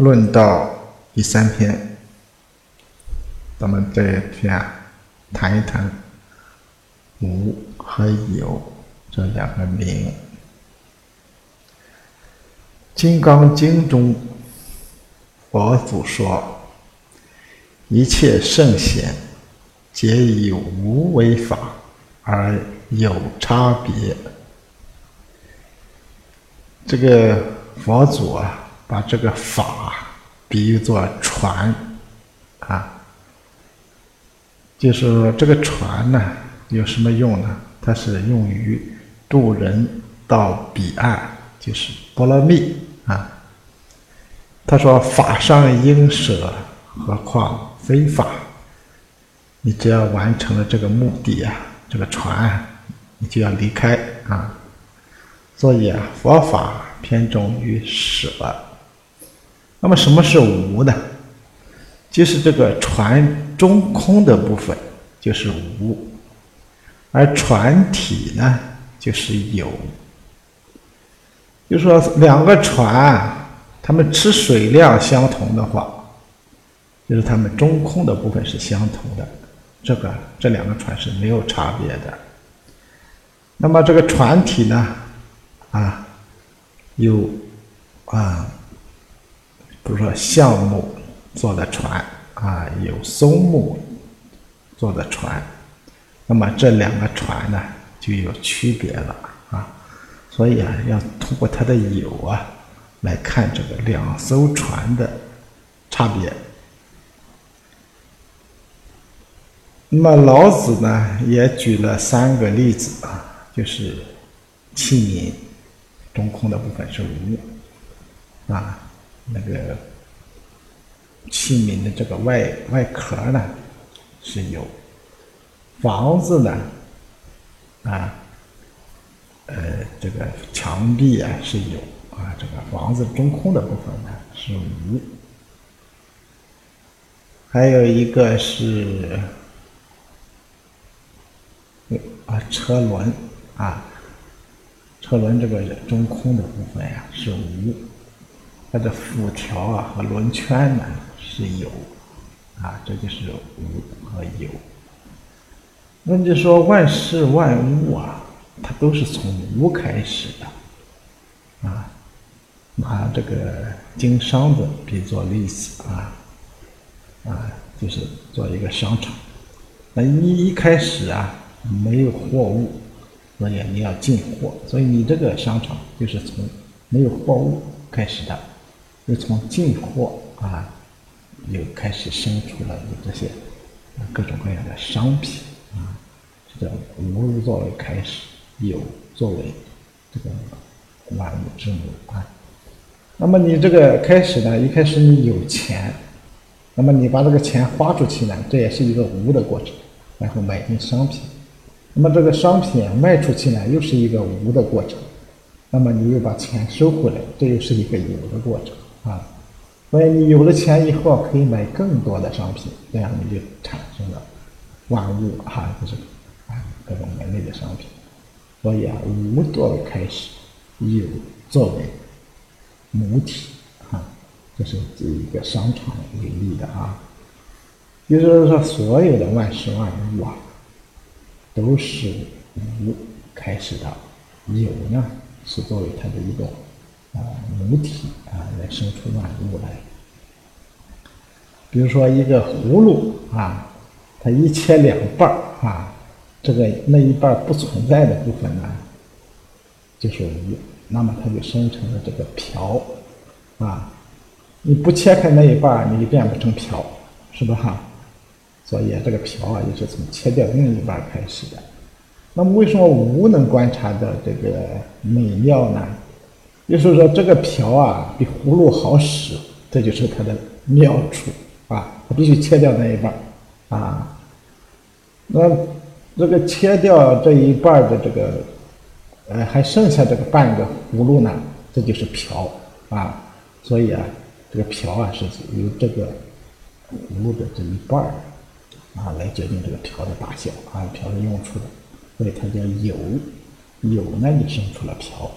论道第三篇，咱们这一天啊，谈一谈无和有这两个名。《金刚经》中，佛祖说：“一切圣贤，皆以无为法而有差别。”这个佛祖啊。把这个法比喻作船，啊，就是这个船呢有什么用呢？它是用于渡人到彼岸，就是波罗蜜啊。他说：“法上应舍，何况非法？你只要完成了这个目的啊，这个船你就要离开啊。所以啊，佛法偏重于舍。”那么什么是无呢？就是这个船中空的部分就是无，而船体呢就是有。就说两个船，它们吃水量相同的话，就是它们中空的部分是相同的，这个这两个船是没有差别的。那么这个船体呢，啊，有啊。比如说橡木做的船啊，有松木做的船，那么这两个船呢就有区别了啊。所以啊，要通过它的有啊来看这个两艘船的差别。那么老子呢也举了三个例子啊，就是器皿中空的部分是无啊。那个器皿的这个外外壳呢是有，房子呢啊，呃，这个墙壁啊是有啊，这个房子中空的部分呢是无，还有一个是啊车轮啊，车轮这个中空的部分呀是无。它的辐条啊和轮圈呢是有，啊，这就是无和有。那就说万事万物啊，它都是从无开始的，啊，拿这个经商的比作例子啊，啊，就是做一个商场，那你一开始啊没有货物，所以你要进货，所以你这个商场就是从没有货物开始的。又从进货啊，又开始生出了这些各种各样的商品啊，这叫无作为开始，有作为这个万物之母啊。那么你这个开始呢，一开始你有钱，那么你把这个钱花出去呢，这也是一个无的过程，然后买进商品，那么这个商品卖出去呢，又是一个无的过程，那么你又把钱收回来，这又是一个有的过程。啊，所以你有了钱以后，可以买更多的商品，这样你就产生了万物哈，就是啊各种门类的商品。所以啊，无作为开始，有作为母体，哈，这是以一个商场为例的啊。也就是说，所有的万事万物啊，都是无开始的，有呢是作为它的一种。啊，母体啊，来生出万物来。比如说一个葫芦啊，它一切两半儿啊，这个那一半不存在的部分呢，就是无，那么它就生成了这个瓢啊。你不切开那一半，你就变不成瓢，是吧？哈。所以这个瓢啊，也是从切掉另一半开始的。那么为什么无能观察到这个美妙呢？就是说，这个瓢啊比葫芦好使，这就是它的妙处啊！它必须切掉那一半啊。那这个切掉这一半的这个，呃，还剩下这个半个葫芦呢，这就是瓢啊。所以啊，这个瓢啊是由这个葫芦的这一半啊来决定这个瓢的大小啊，瓢的用处的。所以它叫有，有呢就生出了瓢。